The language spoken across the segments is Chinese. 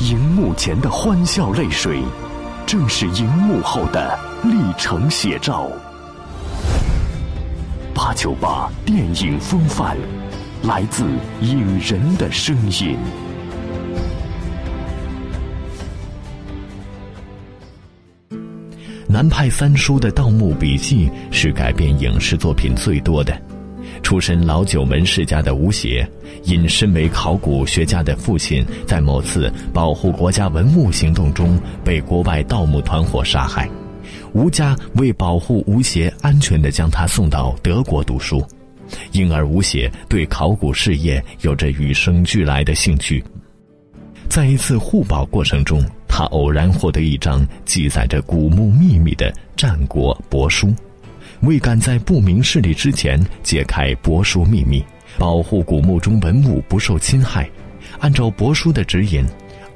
荧幕前的欢笑泪水，正是荧幕后的历程写照。八九八电影风范，来自影人的声音。南派三叔的《盗墓笔记》是改编影视作品最多的。出身老九门世家的吴邪，因身为考古学家的父亲在某次保护国家文物行动中被国外盗墓团伙杀害，吴家为保护吴邪安全地将他送到德国读书，因而吴邪对考古事业有着与生俱来的兴趣。在一次护宝过程中，他偶然获得一张记载着古墓秘密的战国帛书。为赶在不明事理之前解开帛书秘密，保护古墓中文物不受侵害，按照帛书的指引，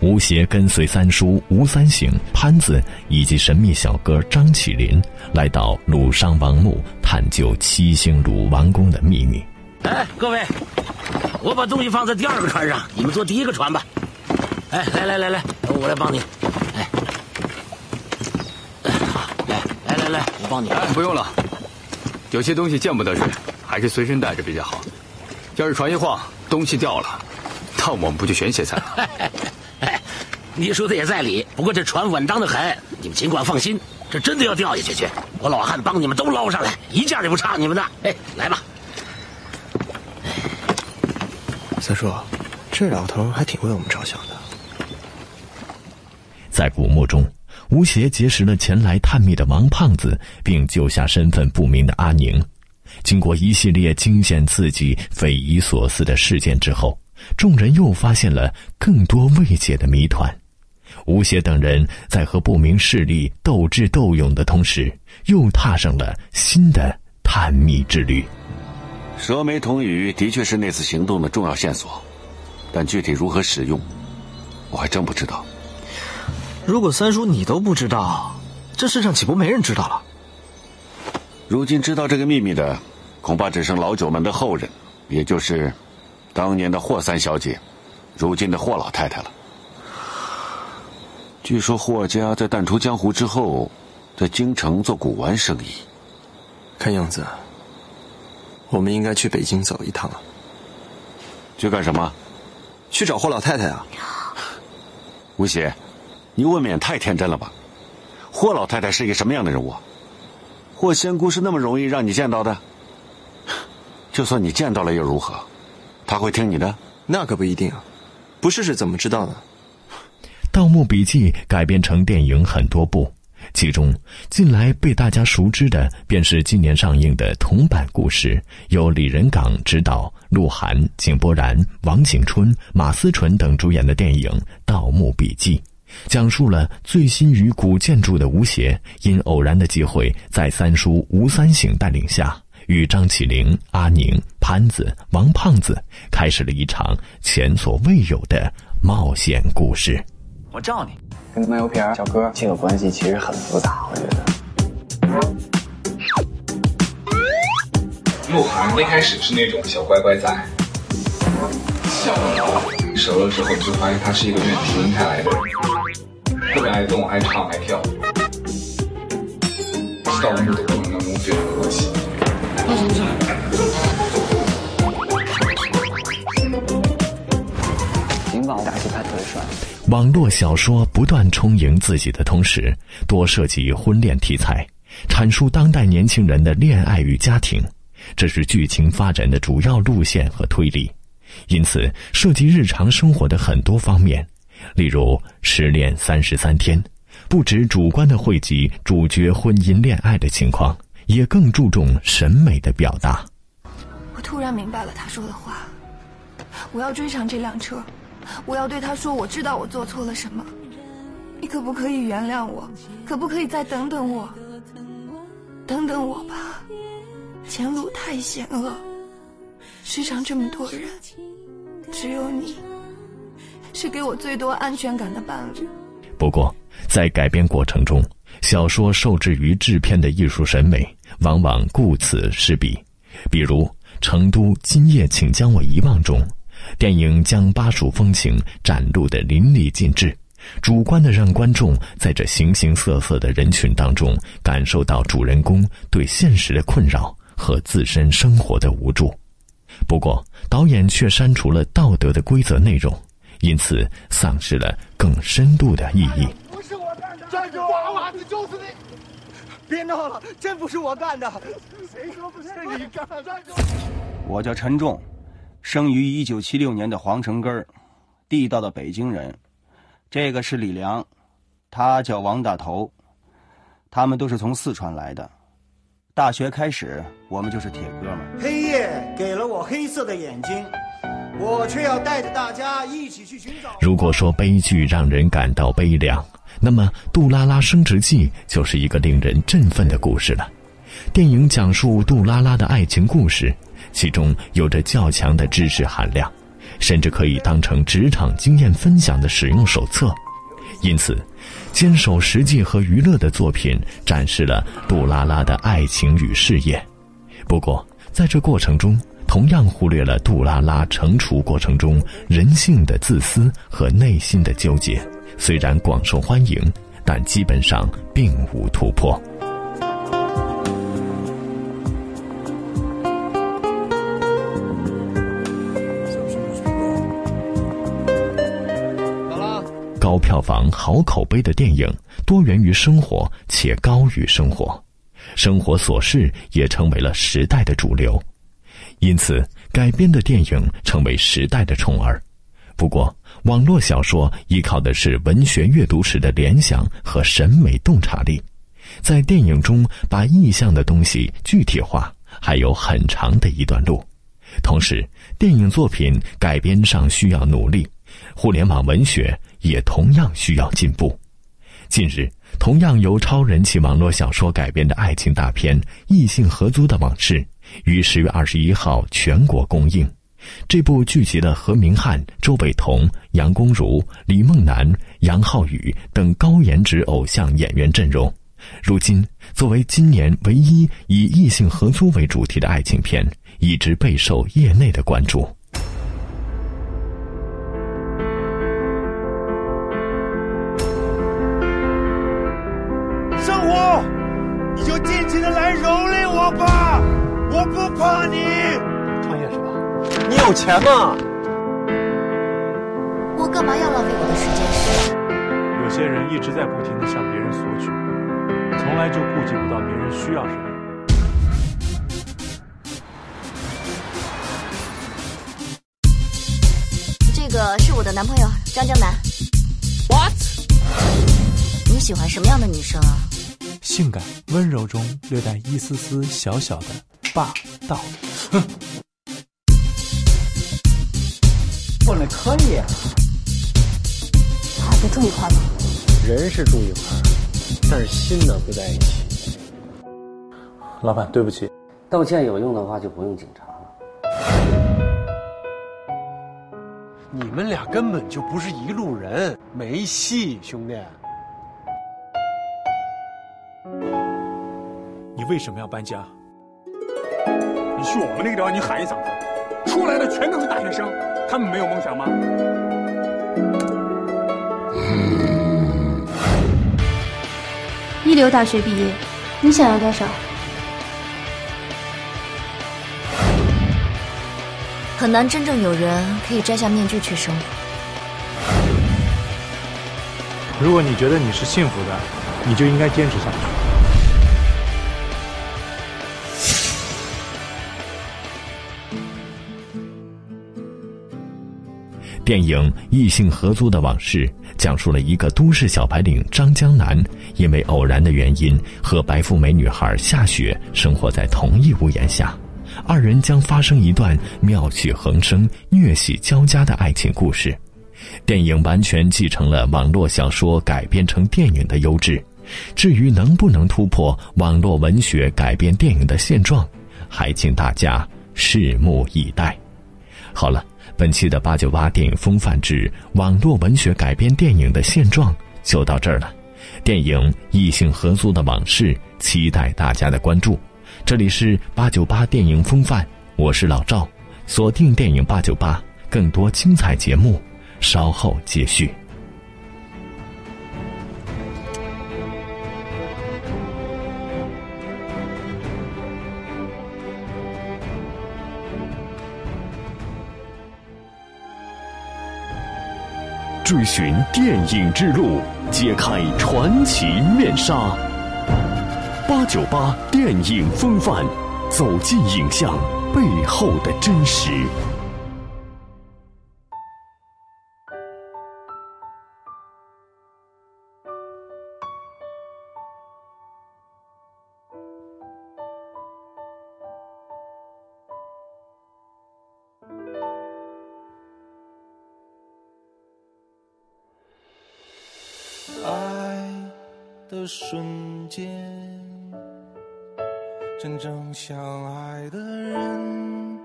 吴邪跟随三叔吴三省、潘子以及神秘小哥张起灵，来到鲁殇王墓探究七星鲁王宫的秘密。哎，各位，我把东西放在第二个船上，你们坐第一个船吧。哎，来来来来，我来帮你。哎，来来来来，我帮你。哎，不用了。有些东西见不得人，还是随身带着比较好。要是船一晃，东西掉了，那我们不就全歇菜了？你说的也在理。不过这船稳当的很，你们尽管放心。这真的要掉下去去，我老汉帮你们都捞上来，一件也不差你们的。哎，来吧。三叔，这老头还挺为我们着想的。在古墓中。吴邪结识了前来探秘的王胖子，并救下身份不明的阿宁。经过一系列惊险刺激、匪夷所思的事件之后，众人又发现了更多未解的谜团。吴邪等人在和不明势力斗智斗勇的同时，又踏上了新的探秘之旅。蛇眉铜鱼的确是那次行动的重要线索，但具体如何使用，我还真不知道。如果三叔你都不知道，这世上岂不没人知道了？如今知道这个秘密的，恐怕只剩老九门的后人，也就是当年的霍三小姐，如今的霍老太太了。据说霍家在淡出江湖之后，在京城做古玩生意。看样子，我们应该去北京走一趟了。去干什么？去找霍老太太啊！吴邪。你未免太天真了吧？霍老太太是一个什么样的人物？霍仙姑是那么容易让你见到的？就算你见到了又如何？他会听你的？那可不一定啊！不试试怎么知道呢？《盗墓笔记》改编成电影很多部，其中近来被大家熟知的便是今年上映的同版故事，由李仁港执导，鹿晗、井柏然、王景春、马思纯等主演的电影《盗墓笔记》。讲述了醉心于古建筑的吴邪，因偶然的机会，在三叔吴三省带领下，与张起灵、阿宁、潘子、王胖子开始了一场前所未有的冒险故事。我罩你，跟卖油瓶小哥这个关系其实很复杂，我觉得。鹿晗一开始是那种小乖乖仔，熟了之后就发现他是一个愿意蹲下来的人。特别爱动，爱唱，爱跳。盗墓的过程当中非常恶心。发生什么您把我打戏拍特别帅。网络小说不断充盈自己的同时，多涉及婚恋题材，阐述当代年轻人的恋爱与家庭，这是剧情发展的主要路线和推理。因此，涉及日常生活的很多方面。例如《失恋三十三天》，不止主观的汇集主角婚姻恋爱的情况，也更注重审美的表达。我突然明白了他说的话，我要追上这辆车，我要对他说，我知道我做错了什么，你可不可以原谅我？可不可以再等等我？等等我吧，前路太险恶，世上这么多人，只有你。是给我最多安全感的伴侣。不过，在改编过程中，小说受制于制片的艺术审美，往往顾此失彼。比如《成都今夜，请将我遗忘》中，电影将巴蜀风情展露得淋漓尽致，主观的让观众在这形形色色的人群当中感受到主人公对现实的困扰和自身生活的无助。不过，导演却删除了道德的规则内容，因此丧失了更深度的意义。不是我干的，站住！瓜娃子就是你！别闹了，真不是我干的。谁说不是你干的？站住！我叫陈重，生于一九七六年的皇城根儿，地道的北京人。这个是李良，他叫王大头，他们都是从四川来的。大学开始，我们就是铁哥们。黑夜给了我黑色的眼睛，我却要带着大家一起去寻找。如果说悲剧让人感到悲凉，那么《杜拉拉升职记》就是一个令人振奋的故事了。电影讲述杜拉拉的爱情故事，其中有着较强的知识含量，甚至可以当成职场经验分享的使用手册。因此，坚守实际和娱乐的作品展示了杜拉拉的爱情与事业。不过，在这过程中，同样忽略了杜拉拉惩处过程中人性的自私和内心的纠结。虽然广受欢迎，但基本上并无突破。高票房、好口碑的电影，多源于生活且高于生活，生活琐事也成为了时代的主流，因此改编的电影成为时代的宠儿。不过，网络小说依靠的是文学阅读时的联想和审美洞察力，在电影中把意象的东西具体化，还有很长的一段路。同时，电影作品改编上需要努力，互联网文学。也同样需要进步。近日，同样由超人气网络小说改编的爱情大片《异性合租的往事》于十月二十一号全国公映。这部聚集了何明翰、周韦彤、杨恭如、李梦楠、杨浩宇等高颜值偶像演员阵容，如今作为今年唯一以异性合租为主题的爱情片，一直备受业内的关注。生活，你就尽情的来蹂躏我吧不怕你，创业是吧？你有钱吗？我干嘛要浪费我的时间？有些人一直在不停的向别人索取，从来就顾及不到别人需要什么。这个是我的男朋友张江南。What？你喜欢什么样的女生啊？性感温柔中略带一丝丝小小的霸道。哼，混的可以，还不住一块吗？人是住一块，但是心呢不在一起。老板，对不起。道歉有用的话，就不用警察了。你们俩根本就不是一路人，没戏，兄弟。你为什么要搬家？你去我们那个地方，你喊一嗓子，出来的全都是大学生，他们没有梦想吗？一流大学毕业，你想要多少？很难真正有人可以摘下面具去生活。如果你觉得你是幸福的，你就应该坚持下去。电影《异性合租的往事》讲述了一个都市小白领张江南，因为偶然的原因和白富美女孩夏雪生活在同一屋檐下，二人将发生一段妙趣横生、虐喜交加的爱情故事。电影完全继承了网络小说改编成电影的优质，至于能不能突破网络文学改编电影的现状，还请大家拭目以待。好了。本期的八九八电影风范之网络文学改编电影的现状就到这儿了。电影《异性合租的往事》，期待大家的关注。这里是八九八电影风范，我是老赵，锁定电影八九八，更多精彩节目稍后继续。追寻电影之路，揭开传奇面纱。八九八电影风范，走进影像背后的真实。爱的瞬间，真正相爱的人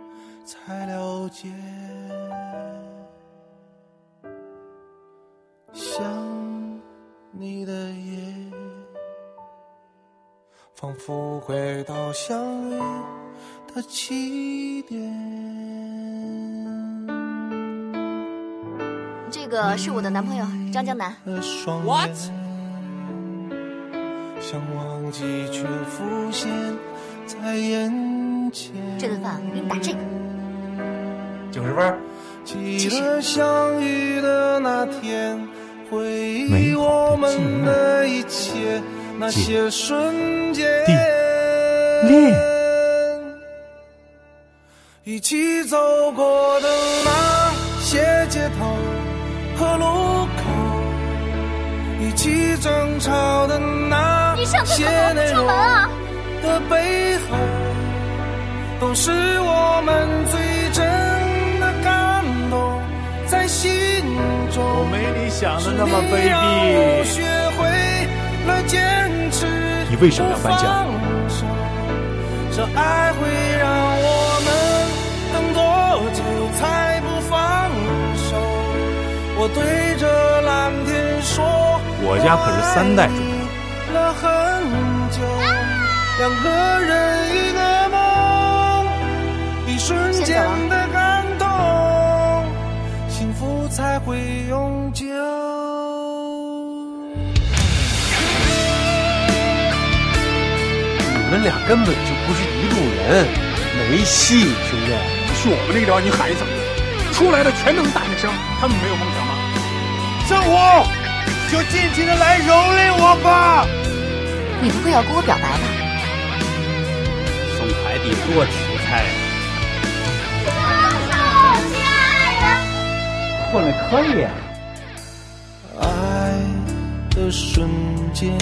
才了解。想你的夜，仿佛回到相遇的起点。这个是我的男朋友张江南。What？想忘记却浮现在眼前。这顿饭我给你打这个。九十分。记得相遇的那天，回忆我们的一切，那些瞬间。恋。一起走过的那。和路口，一起争吵的那些内容的背后，都是我们最真的感动，在心中。我没你想的那么卑我学会了坚持，你为什么要搬家？这爱会让我我对着蓝天说，我家可是三代住了很久，两个人一个梦，一瞬间的感动，幸福才会永久。你们俩根本就不是一路人，没戏，兄弟。去我们那个地方，你喊一嗓子，出来的全都是大学生，他们没有梦想吗？生活，就尽情的来蹂躏我吧！你不会要跟我表白吧？送快递多出彩呀！亲爱的，混的可以。爱的瞬间，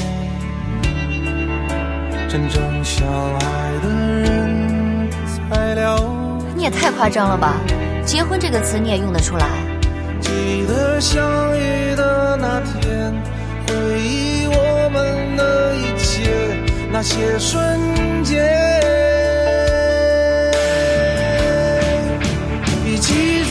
真正相爱的人才了解。你也太夸张了吧！结婚这个词你也用得出来？记得相遇的那天，回忆我们的一切，那些瞬间，一起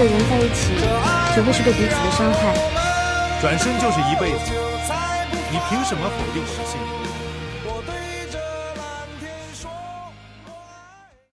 的人在一起，只会是对彼此的伤害。转身就是一辈子，你凭什么否定我？